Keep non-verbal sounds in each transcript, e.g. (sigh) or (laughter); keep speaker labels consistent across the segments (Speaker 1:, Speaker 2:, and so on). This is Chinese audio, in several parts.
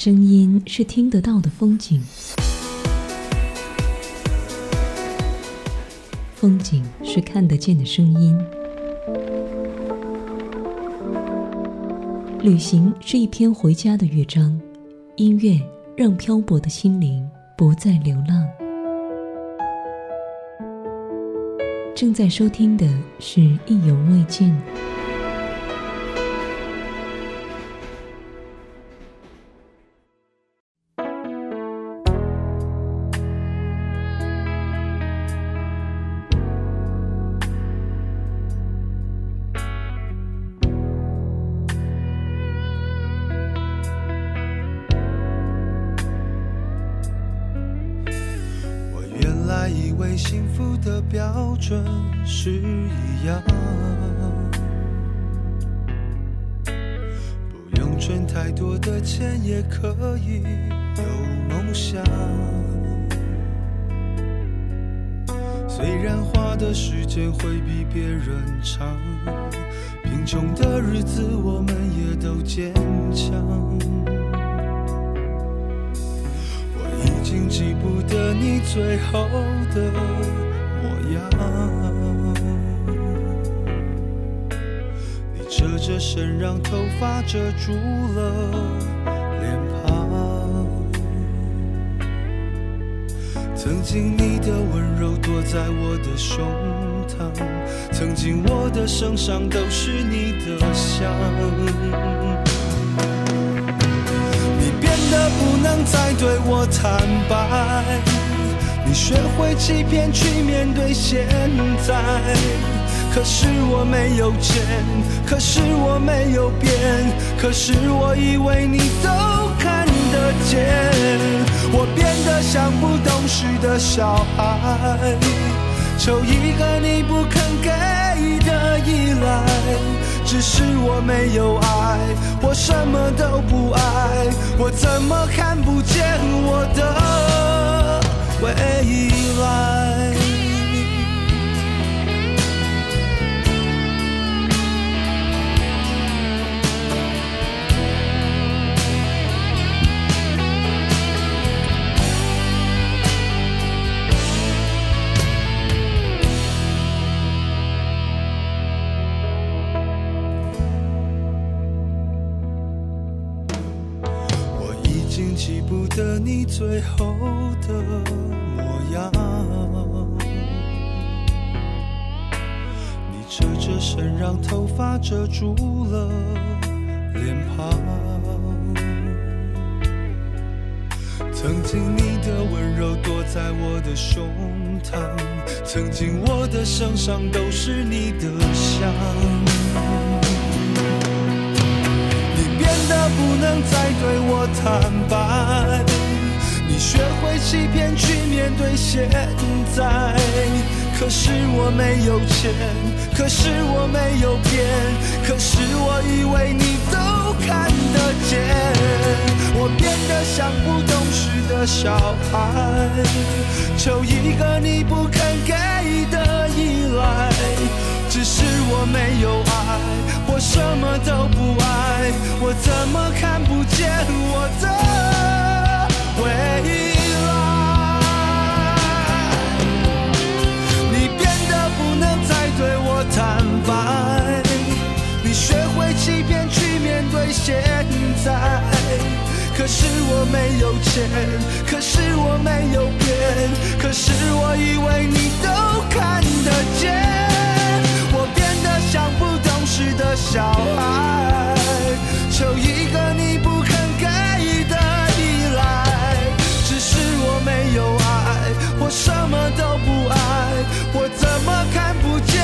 Speaker 1: 声音是听得到的风景，风景是看得见的声音。旅行是一篇回家的乐章，音乐让漂泊的心灵不再流浪。正在收听的是《意犹未尽》。
Speaker 2: 遮住了脸庞，曾经你的温柔躲在我的胸膛，曾经我的身上都是你的香。你变得不能再对我坦白，你学会欺骗去面对现在。可是我没有钱，可是我没有变，可是我以为你都看得见。我变得像不懂事的小孩，求一个你不肯给的依赖。只是我没有爱，我什么都不爱，我怎么看不见我的未来？最后的模样，你侧着身，让头发遮住了脸庞。曾经你的温柔躲在我的胸膛，曾经我的身上都是你的香。你变得不能再对我坦白，现在。可是我没有钱，可是我没有变，可是我以为你都看得见。我变得像不懂事的小孩，求一个你不肯给的依赖。只是我没有爱，我什么都不爱，我怎么看不见我的未来？我坦白，你学会欺骗去面对现在。可是我没有钱，可是我没有变，可是我以为你都看得见。我变得像不懂事的小孩，求一个你不肯给的依赖。只是我没有爱，我什么都不爱，我怎么看不见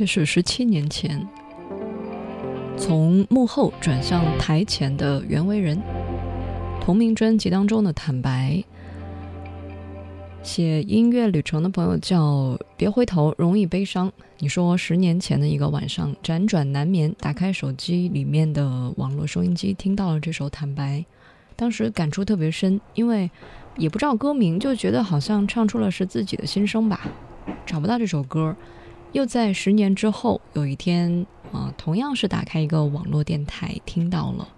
Speaker 1: 这是十七年前，从幕后转向台前的袁惟仁，同名专辑当中的《坦白》。写音乐旅程的朋友叫别回头，容易悲伤。你说十年前的一个晚上，辗转难眠，打开手机里面的网络收音机，听到了这首《坦白》，当时感触特别深，因为也不知道歌名，就觉得好像唱出了是自己的心声吧。找不到这首歌，又在十年之后有一天啊，同样是打开一个网络电台，听到了，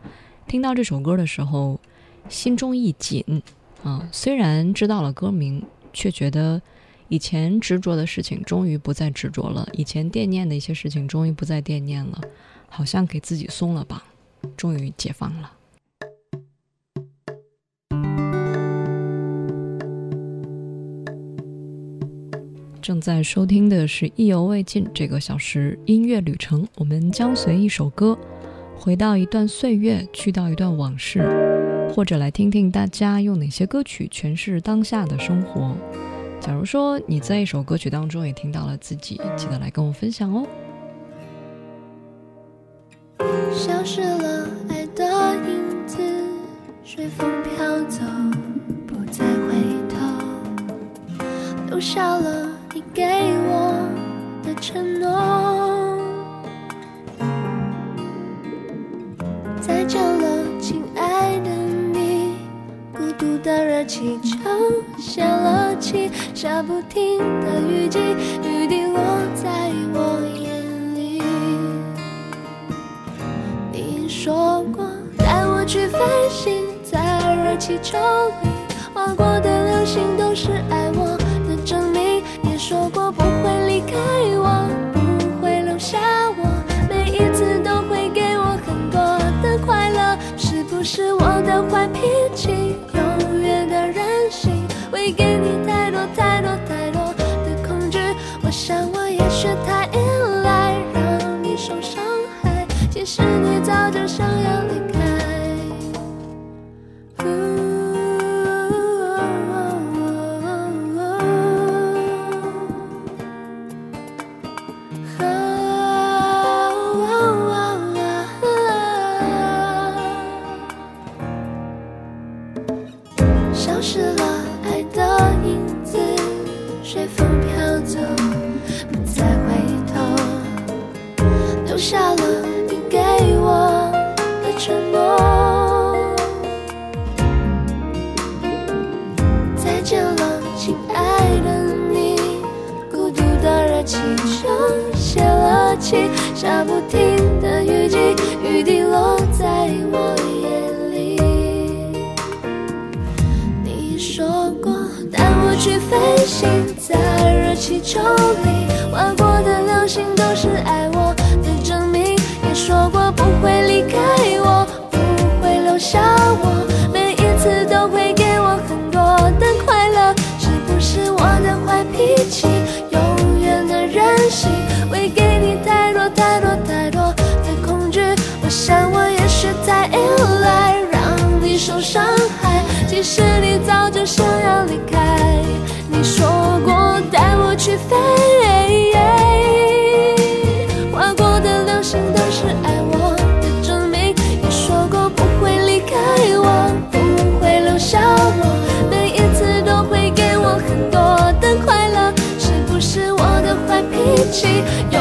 Speaker 1: 听到这首歌的时候，心中一紧。啊，虽然知道了歌名，却觉得以前执着的事情终于不再执着了，以前惦念的一些事情终于不再惦念了，好像给自己松了绑，终于解放了。正在收听的是意犹未尽这个小时音乐旅程，我们将随一首歌，回到一段岁月，去到一段往事。或者来听听大家用哪些歌曲诠释当下的生活。假如说你在一首歌曲当中也听到了自己，记得来跟我分享哦。
Speaker 3: 消失了爱的影子，随风飘走，不再回头，留下了给我的承诺。再见了，亲爱的你。孤独的热气球下了气，下不停的雨季，雨滴落在我眼里。你说过带我去飞行在热气球里，划过的流星都是爱我。说过不会离开我，不会留下我，每一次都会给我很多的快乐。是不是我的坏脾气？永远的任性会给你太多太多太多的恐惧，我想我也许太依赖，让你受伤害。其实你早就想要心在热气中。永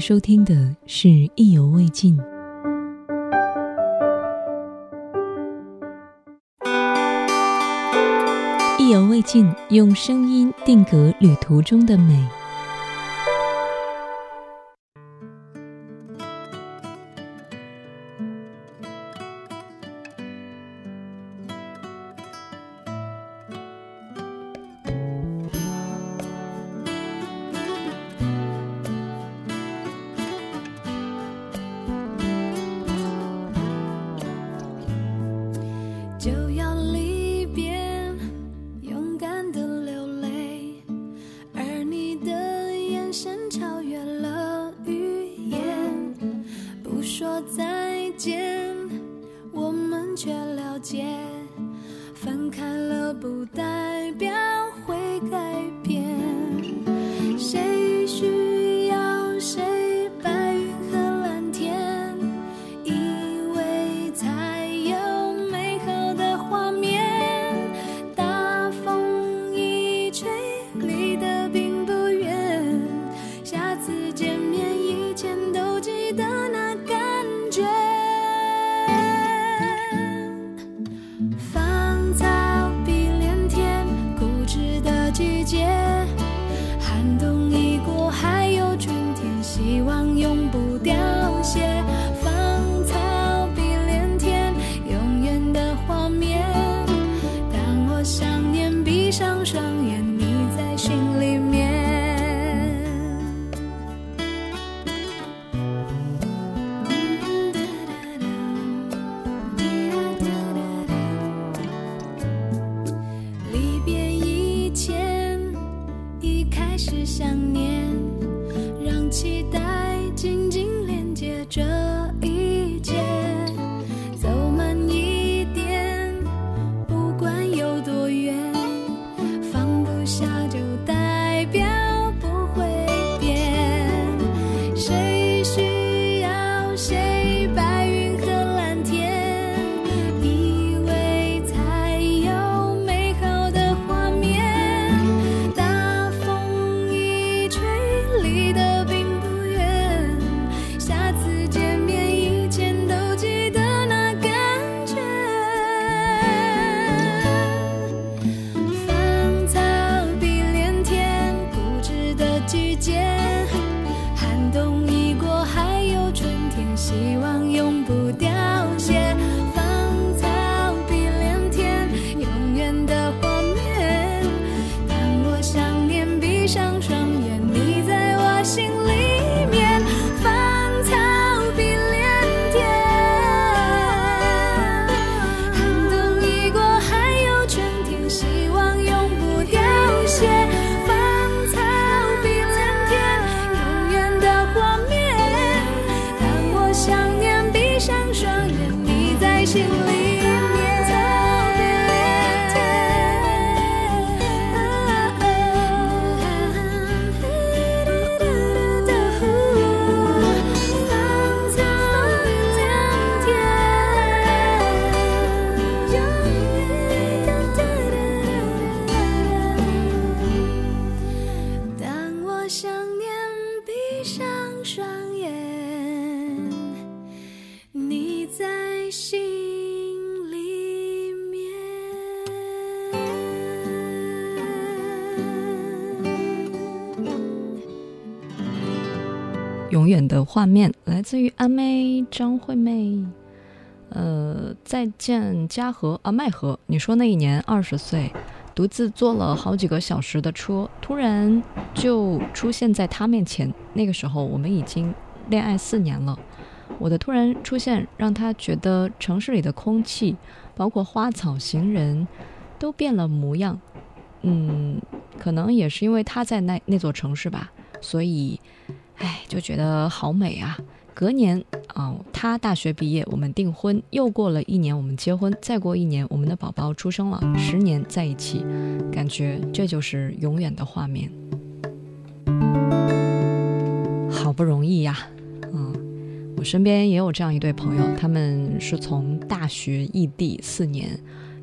Speaker 1: 收听的是《意犹未尽》，意犹未尽，用声音定格旅途中的美。
Speaker 4: 想念，远的画面
Speaker 1: 来自于阿妹张惠妹。呃，再见嘉禾啊，麦禾。你说那一年二十岁，独自坐了好几个小时的车，突然就出现在他面前。那个时候我们已经恋爱四年了。我的突然出现让他觉得城市里的空气，包括花草行人，都变了模样。嗯，可能也是因为他在那那座城市吧，所以，哎，就觉得好美啊。隔年啊、他大学毕业，我们订婚，又过了一年，我们结婚，再过一年，我们的宝宝出生了，十年在一起，感觉这就是永远的画面。好不容易呀，嗯，我身边也有这样一对朋友，他们是从大学异地四年，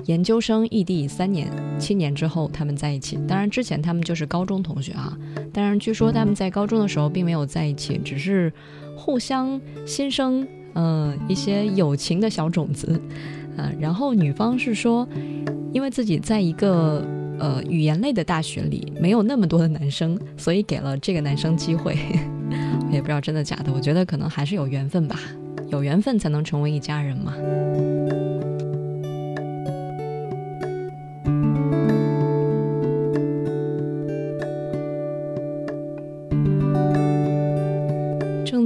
Speaker 1: 研究生异地三年，七年之后他们在一起。当然之前他们就是高中同学啊，但是据说他们在高中的时候并没有在一起，只是互相心生呃一些友情的小种子，呃，然后女方是说，因为自己在一个呃语言类的大学里没有那么多的男生，所以给了这个男生机会。我 (laughs) 也不知道真的假的，我觉得可能还是有缘分吧，有缘分才能成为一家人嘛。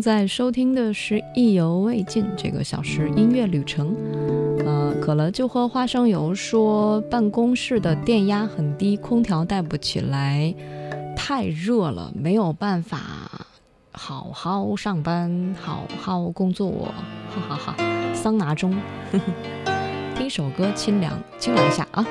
Speaker 1: 在收听的是《意犹未尽》这个小时音乐旅程。呃，渴了就喝花生油。说办公室的电压很低，空调带不起来，太热了，没有办法好好上班，好好工作，哈哈哈。桑拿中，呵 (laughs) 呵听首歌清凉清凉一下啊。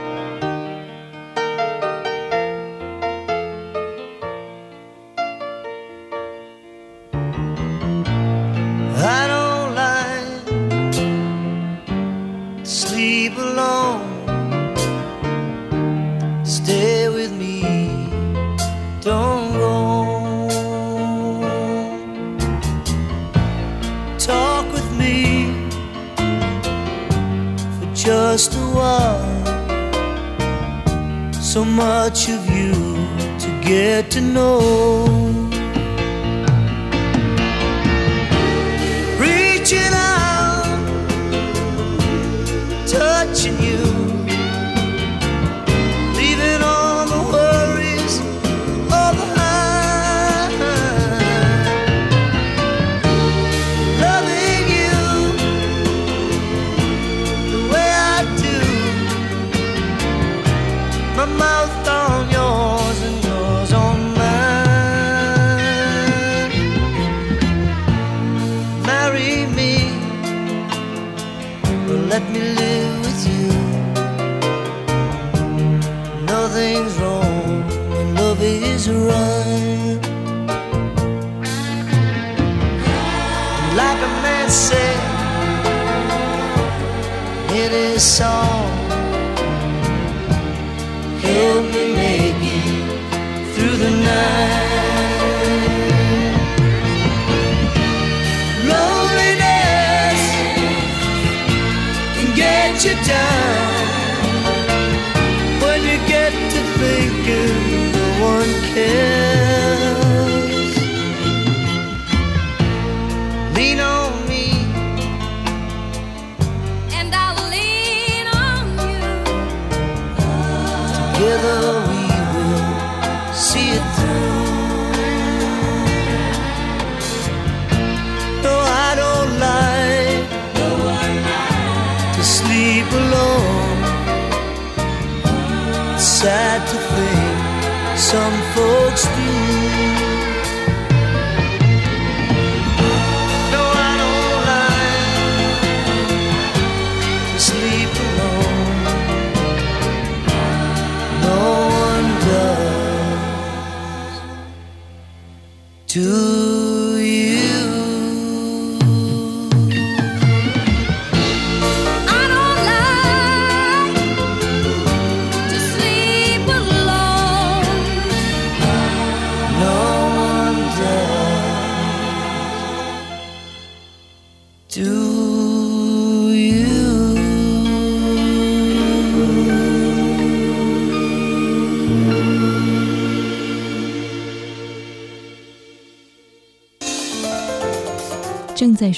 Speaker 5: to you.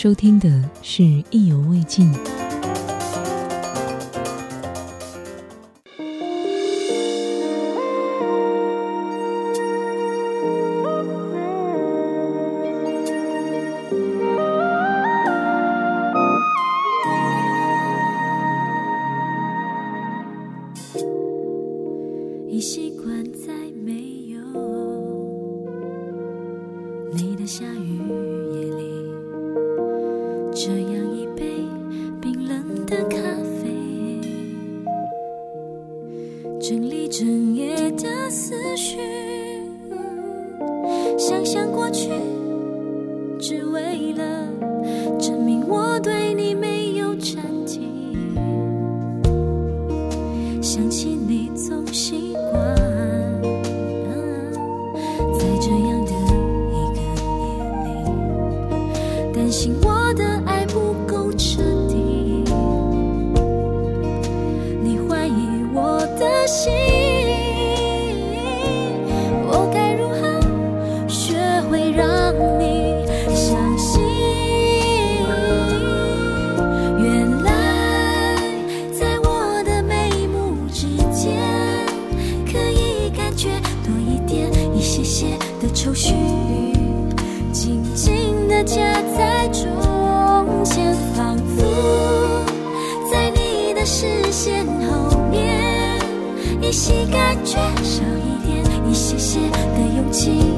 Speaker 1: 收听的是
Speaker 6: 一戏感觉少一点一些些的勇气。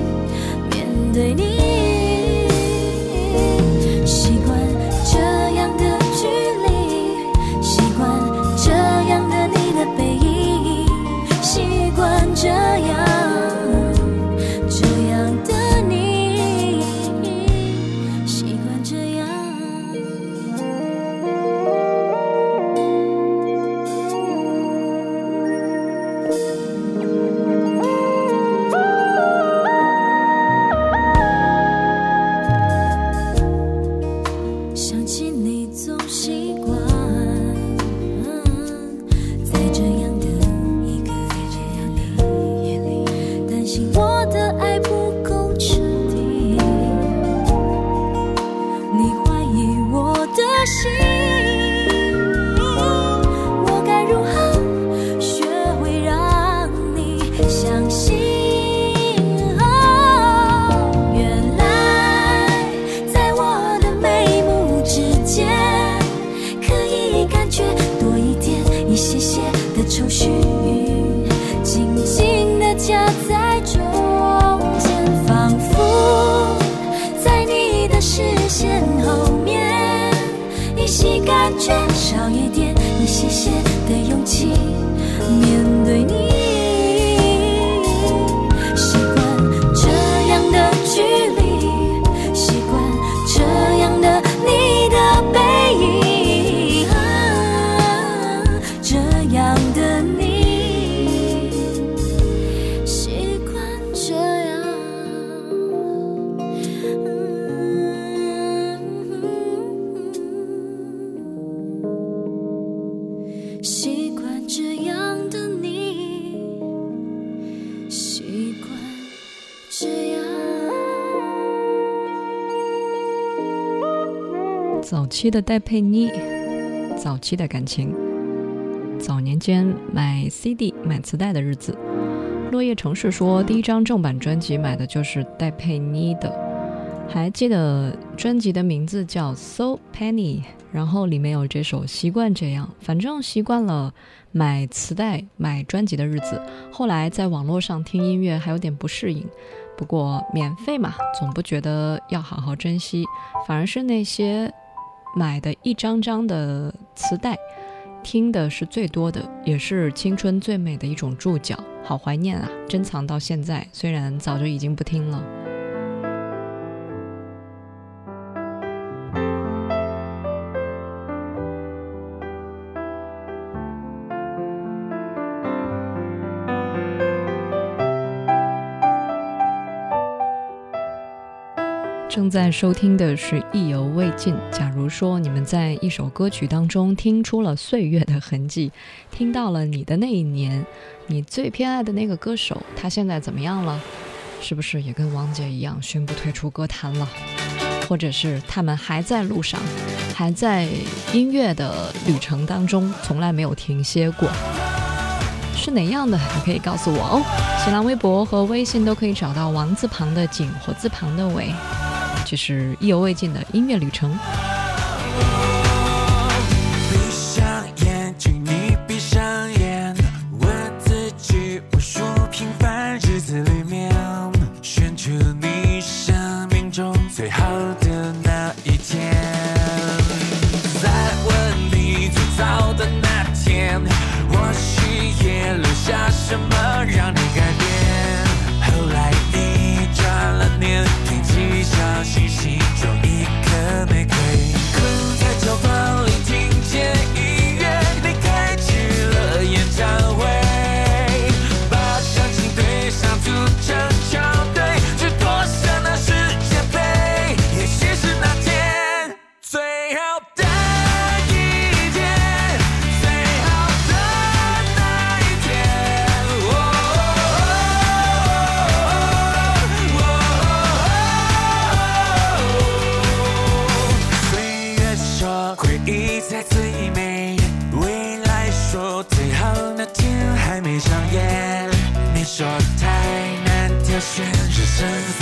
Speaker 1: 情。期的戴佩妮，早期的感情，早年间买 CD 买磁带的日子。落叶城市说，第一张正版专辑买的就是戴佩妮的，还记得专辑的名字叫《So Penny》，然后里面有这首《习惯这样》。反正习惯了买磁带、买专辑的日子，后来在网络上听音乐还有点不适应。不过免费嘛，总不觉得要好好珍惜，反而是那些买的一张张的磁带，听的是最多的，也是青春最美的一种注脚。好怀念啊，珍藏到现在，虽然早就已经不听了。正在收听的是《意犹未尽》。假如说你们在一首歌曲当中听出了岁月的痕迹，听到了你的那一年，你最偏爱的那个歌手，他现在怎么样了？是不是也跟王杰一样宣布退出歌坛了？或者是他们还在路上，还在音乐的旅程当中，从来没有停歇过？是哪样的？你可以告诉我哦。新浪微博和微信都可以找到王字旁的景，火字旁的伟。这是意犹未尽的音乐旅程。
Speaker 7: 选，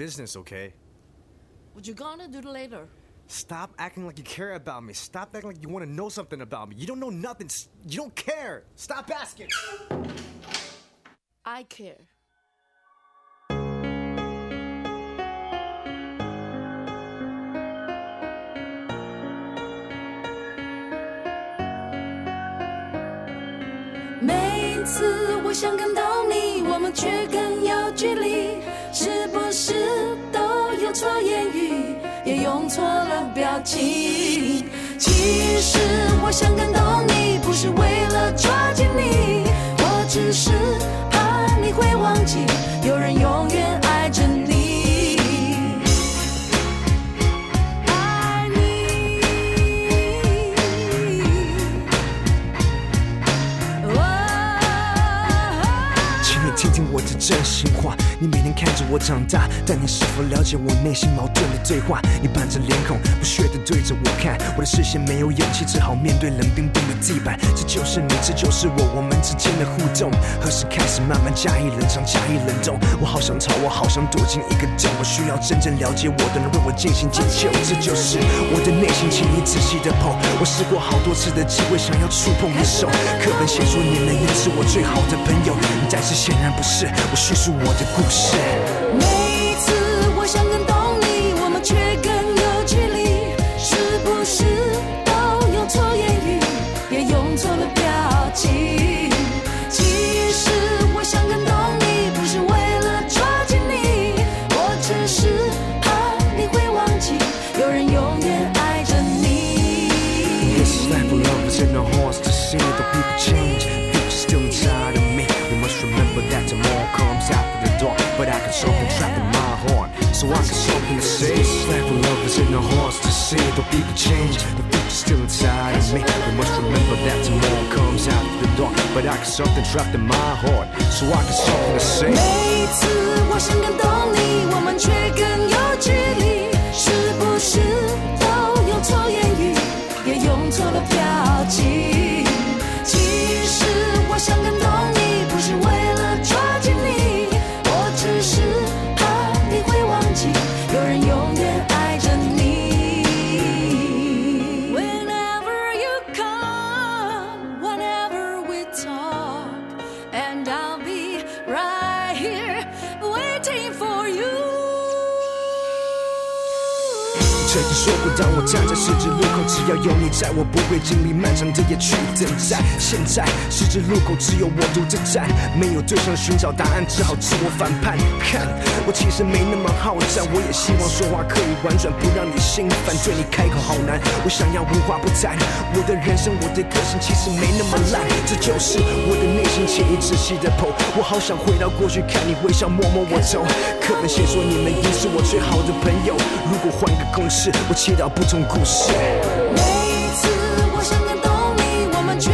Speaker 8: business, okay?
Speaker 9: What you gonna do later?
Speaker 8: Stop acting like you care about me. Stop acting like you want to know something about me. You don't know nothing. S- You don't care. Stop asking.
Speaker 9: I care. 每一次我想感动你，我们却更有距离， 是不是都用错言语，也用错了表情？其实我想感动你，不是为了抓紧你，我只是怕你会忘记，有人永远爱着你。爱你。
Speaker 8: 请你听听我的真心话。你每天看着我长大，但你是否了解我内心矛盾的对话？你板着脸孔，不屑地对着我看，我的视线没有勇气，只好面对冷冰冰的地板。这就是你，这就是我，我们之间的互动，何时开始慢慢加以冷藏，加以冷冻？我好想逃，我好想躲进一个洞，我需要真正了解我的人为我进行解救。这就是我的内心，请你仔细的碰。我试过好多次的机会，想要触碰你手，课本写说你能也是我最好的朋友，但是显然不是。我叙述我的故事
Speaker 9: 事。每次我想更懂你，我们却更有距离，是不是都用错言语，也用错了表情？其实我想更懂你，不是为了抓紧你，我只是怕你会忘记，有人永远爱着你。
Speaker 8: Love is in the people change. The change. The still inside of me. We must remember that tomorrow comes out of the dark. But I got something trapped in my heart. So I got something to say. 当我站在十字路口，只要有你在，我不会经历漫长的夜去等待。现在十字路口只有我独自站，没有对象寻找答案，只好自我反叛。看，我其实没那么好战，我也希望说话可以婉转，不让你心烦。对你开口好难，我想要无话不谈。我的人生，我的个性其实没那么烂，这就是我的内心，请你仔细的剖。我好想回到过去，看你微笑，摸摸我头。课本写说你们已是我最好的朋友，如果换个公式，我期待要补充故事。
Speaker 9: 每次我想感
Speaker 10: 动你，我
Speaker 11: 们
Speaker 6: 却。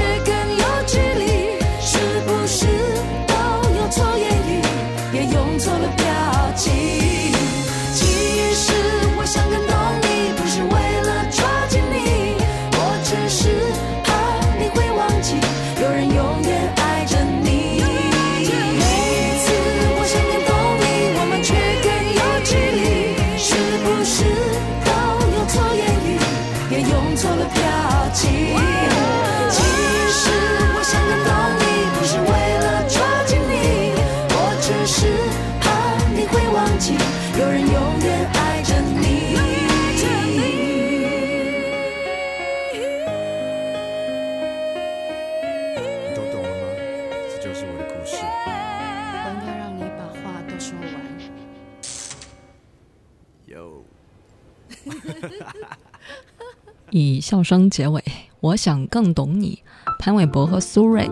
Speaker 6: 笑声结尾，我想更懂你。潘玮柏和苏芮，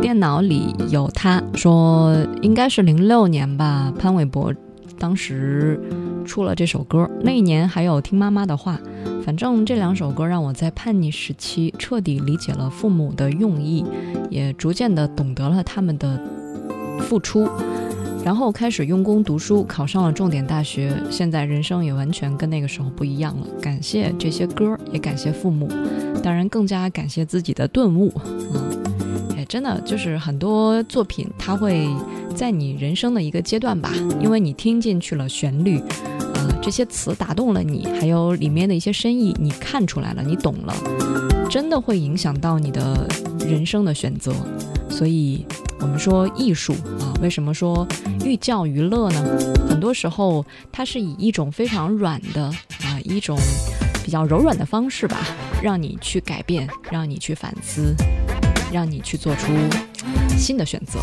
Speaker 6: 电脑里有他说，应该是零六年吧。潘玮柏当时出了这首歌，那一年还有《听妈妈的话》。反正这两首歌让我在叛逆时期彻底理解了父母的用意，也逐渐的懂得了他们的付出。然后开始用功读书，考上了重点大学，现在人生也完全跟那个时候不一样了。感谢这些歌，也感谢父母，当然更加感谢自己的顿悟。嗯，(laughs) 哎，真的就是很多作品，它会在你人生的一个阶段吧，因为你听进去了旋律，呃，这些词打动了你，还有里面的一些深意，你看出来了，你懂了，真的会影响到你的人生的选择。所以，我们说艺术啊，为什么说寓教于乐呢？很多时候，它是以一种非常软的啊，一种比较柔软的方式吧，让你去改变，让你去反思，让你去做出新的选择。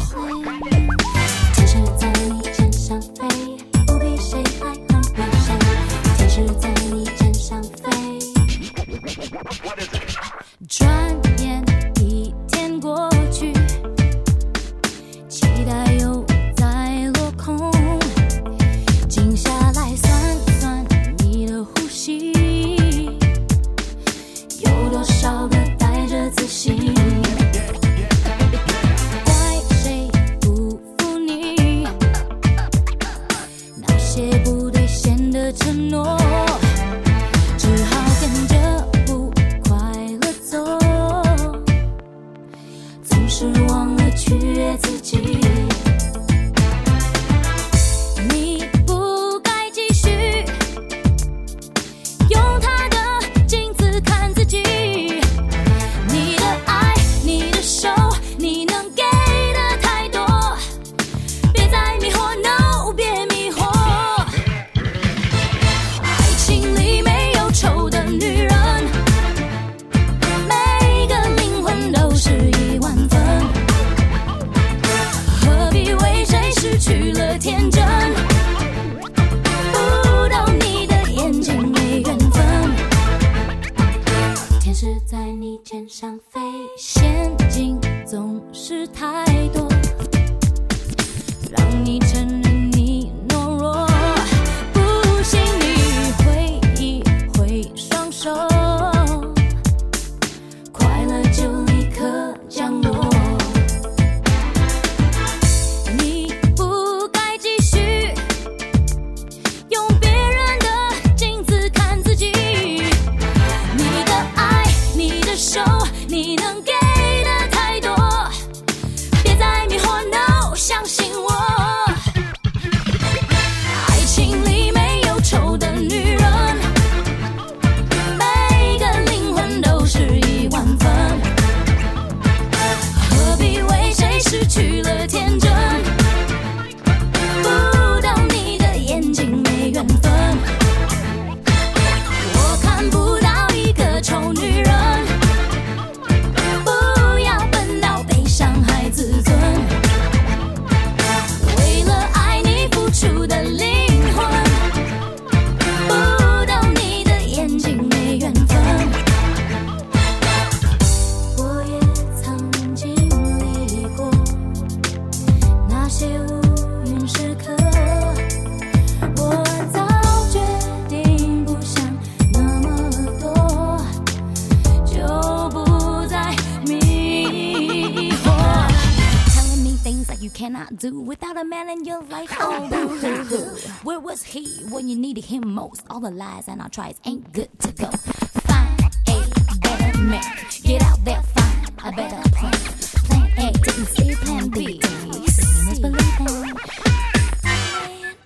Speaker 12: You cannot do without a man in your life. Oh, boo hoo hoo. Where was he when you needed him most? All the lies and our tries ain't good to go. Find a better man. Get out there, find a better plan. Plan A didn't see plan B. Seeing is believing.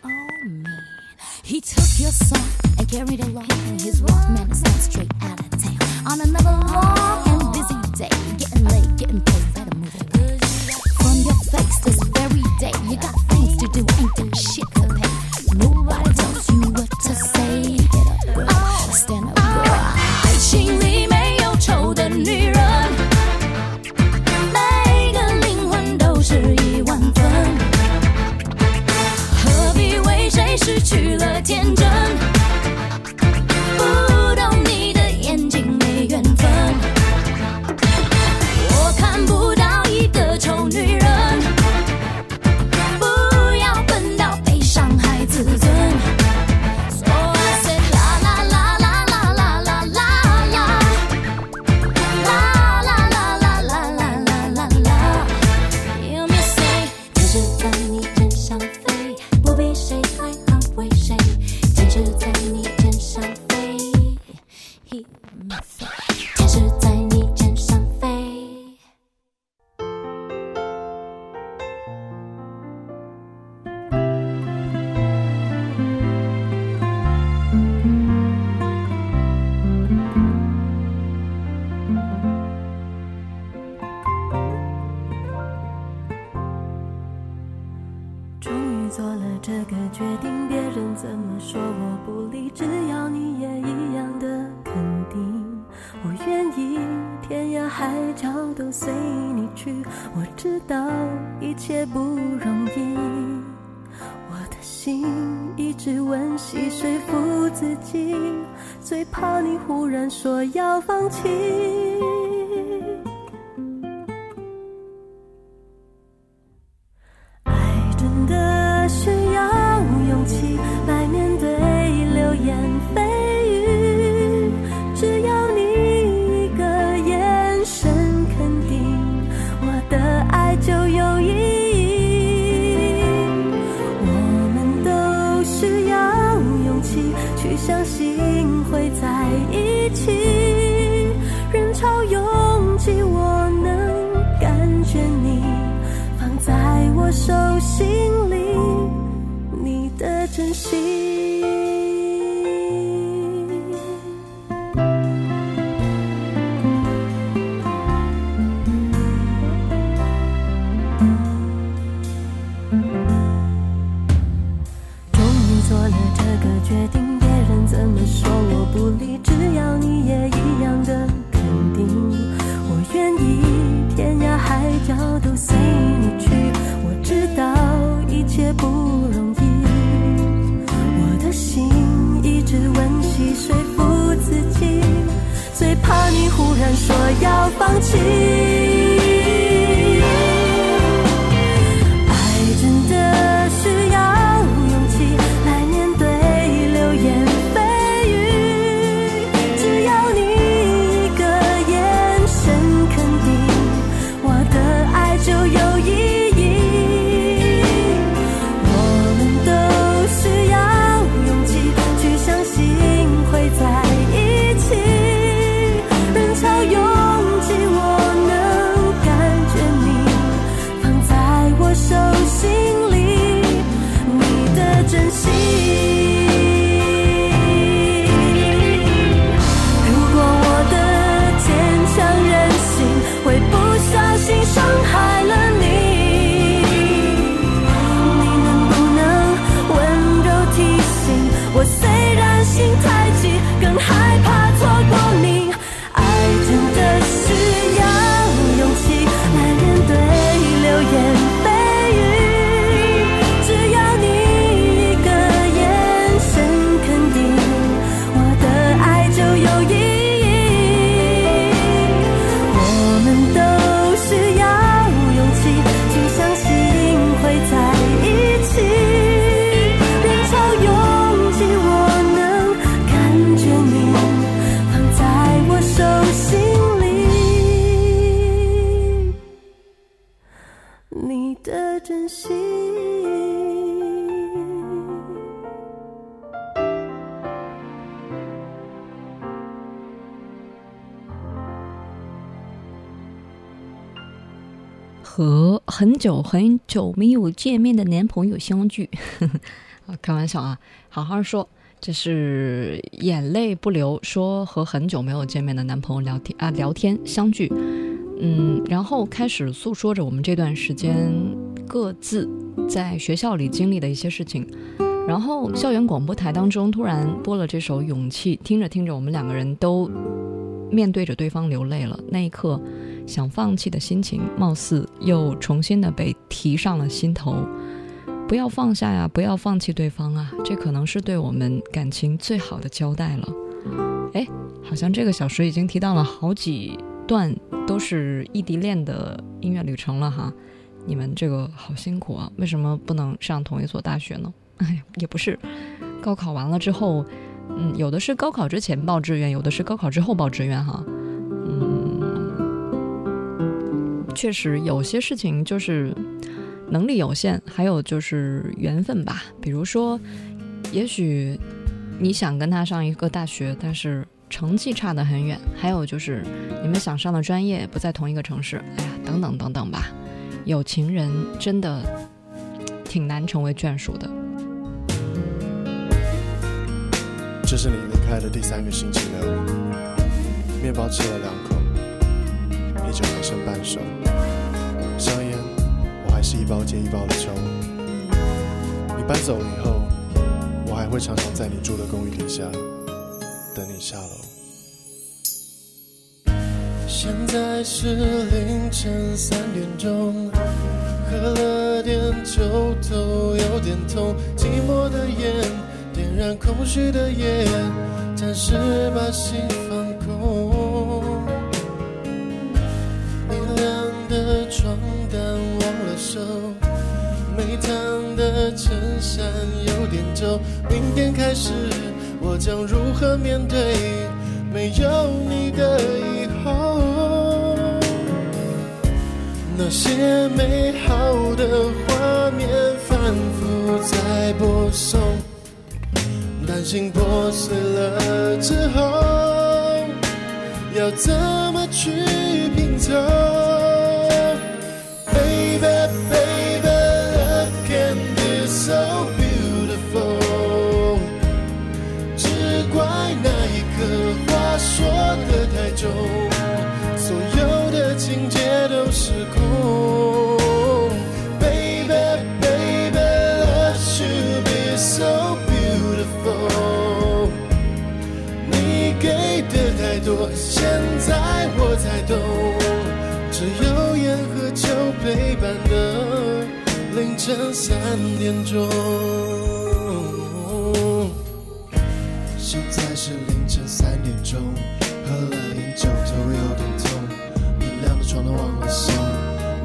Speaker 12: Oh man, he took your song and carried
Speaker 13: it along 说要放弃。心一直温习说服自己，最怕你忽然说要放弃。
Speaker 1: 和很久很久没有见面的男朋友相聚，(laughs) 啊，开玩笑啊，好好说，这是眼泪不流，说和很久没有见面的男朋友聊天啊，聊天相聚，嗯，然后开始诉说着我们这段时间各自在学校里经历的一些事情。然后校园广播台当中突然播了这首《勇气》，听着听着，我们两个人都面对着对方流泪了。那一刻，想放弃的心情，貌似又重新的被提上了心头。不要放下呀，不要放弃对方啊，这可能是对我们感情最好的交代了。哎，好像这个小时已经提到了好几段都是异地恋的音乐旅程了哈。你们这个好辛苦啊，为什么不能上同一所大学呢？哎，(laughs) 也不是，高考完了之后，嗯，有的是高考之前报志愿，有的是高考之后报志愿哈。嗯，确实有些事情就是能力有限，还有就是缘分吧。比如说，也许你想跟他上一个大学，但是成绩差得很远，还有就是你们想上的专业不在同一个城市，哎呀，等等等等吧。有情人真的挺难成为眷属的。
Speaker 14: 这是你离开的第三个星期六，面包吃了两口，啤酒还剩半手，香烟我还是一包接一包的抽。你搬走以后，我还会常常在你住的公寓底下等你下楼。
Speaker 15: 现在是凌晨三点钟，喝了点酒，头有点痛，寂寞的烟点燃空虚的夜，暂时把心放空。你晾的床单忘了收，没烫的衬衫有点皱，明天开始我将如何面对没有你的以后？那些美好的画面反复在播送，担心破碎了之后要怎么去拼凑？才懂，只有烟和酒陪伴的凌晨三点钟。现在是凌晨三点钟，喝了点酒，头有点痛，明亮的床单忘了松，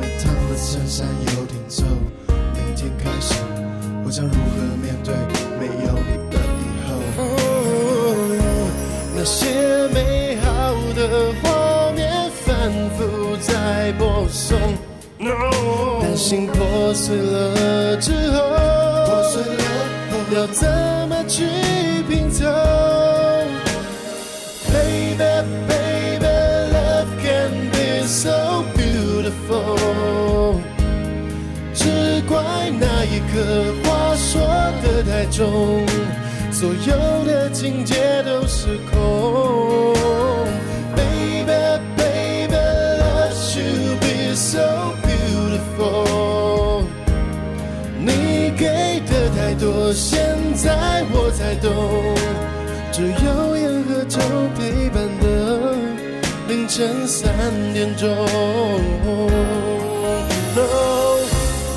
Speaker 15: 没烫的衬衫有点皱。明天开始，我将如何面对没有你的以后？那些美好的话反复在播送。担心破碎了之后，破碎了要怎么去拼凑？Baby, baby, love can be so beautiful。只怪那一刻话说的太重，所有的情节都失控。你给的太多，现在我才懂，只有烟和酒陪伴的凌晨三点钟。哦，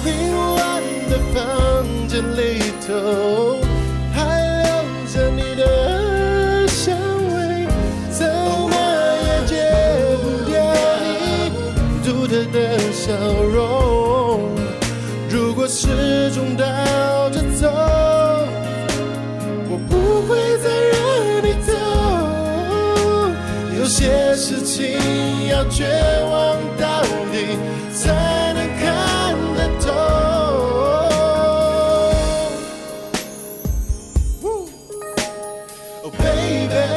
Speaker 15: 凌乱的房间里头，事情要绝望到底，才能看得透。Oh baby,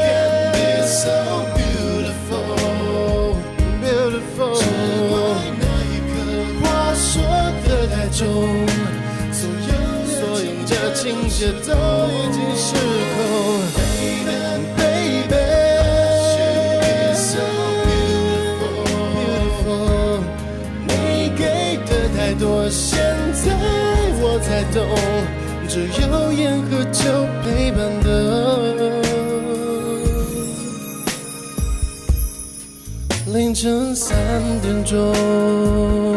Speaker 15: can be so beautiful, beautiful。只怪那一刻话说的太重，所有所有的情节都只有烟和酒陪伴的凌晨三点钟。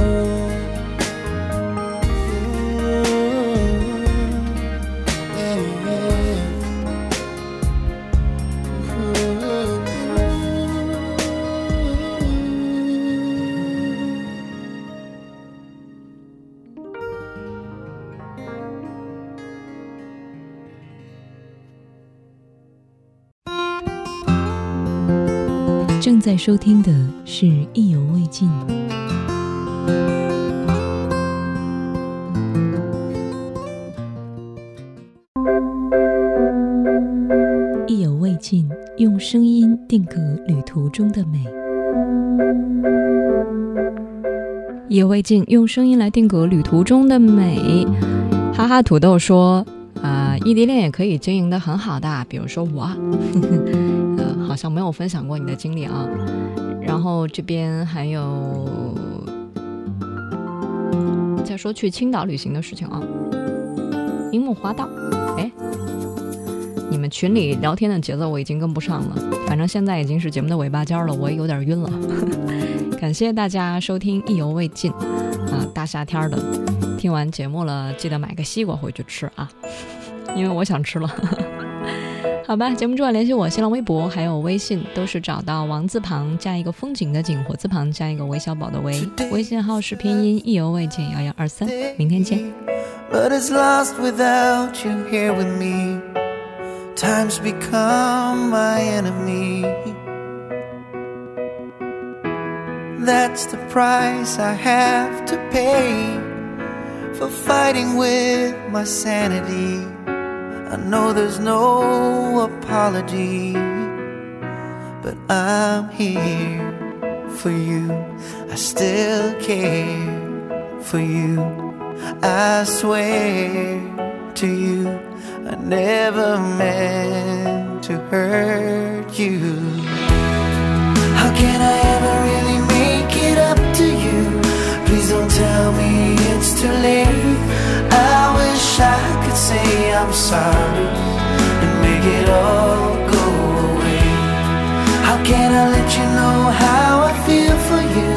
Speaker 16: 在收听的是《意犹未尽》。意犹未尽用声音定格旅途中的美。
Speaker 1: 意犹未尽，用声音来定格旅途中的美。哈哈，土豆说，啊、异地恋也可以经营的很好的，比如说我，好像没有分享过你的经历啊。然后这边还有再说去青岛旅行的事情啊。樱木花道，哎，你们群里聊天的节奏我已经跟不上了，反正现在已经是节目的尾巴尖了，我也有点晕了。(laughs) 感谢大家收听，意犹未尽啊！大夏天的，听完节目了，记得买个西瓜回去吃啊，因为我想吃了。好吧，节目之外联系我，新浪微博还有微信都是找到王字旁加一个风景的景，火字旁加一个韦小宝的韦，微信号是拼音意犹未尽幺幺二三，明天见。
Speaker 17: but it's lost without you here with me. Time's become my enemy. That's the price I have to pay for fighting with my sanity. I know there's no apology, but I'm here for you. I still care for you. I swear to you, I never meant to hurt you. How can I ever really make it up to you? Please don't tell me it's too late. I I could say I'm sorry and make it all go away. How can I let you know how I feel for you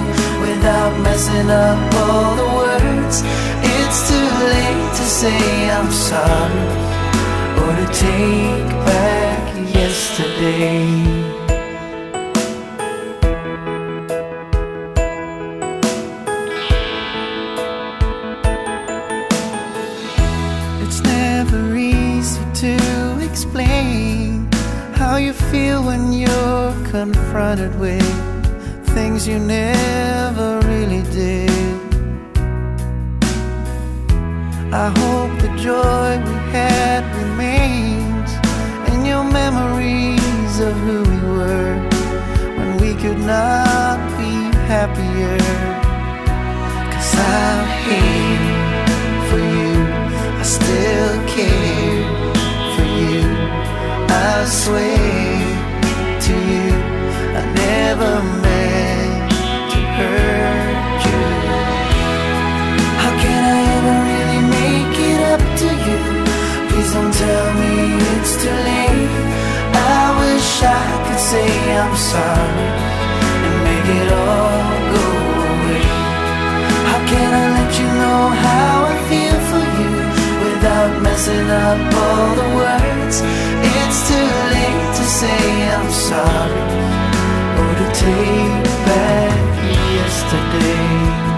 Speaker 17: without messing up all the words? It's too late to say I'm sorry or to take back yesterday. With things you never sorry and make it all go away. How can I let you know how I feel for you without messing up all the words? It's too late to say I'm sorry or to take back yesterday.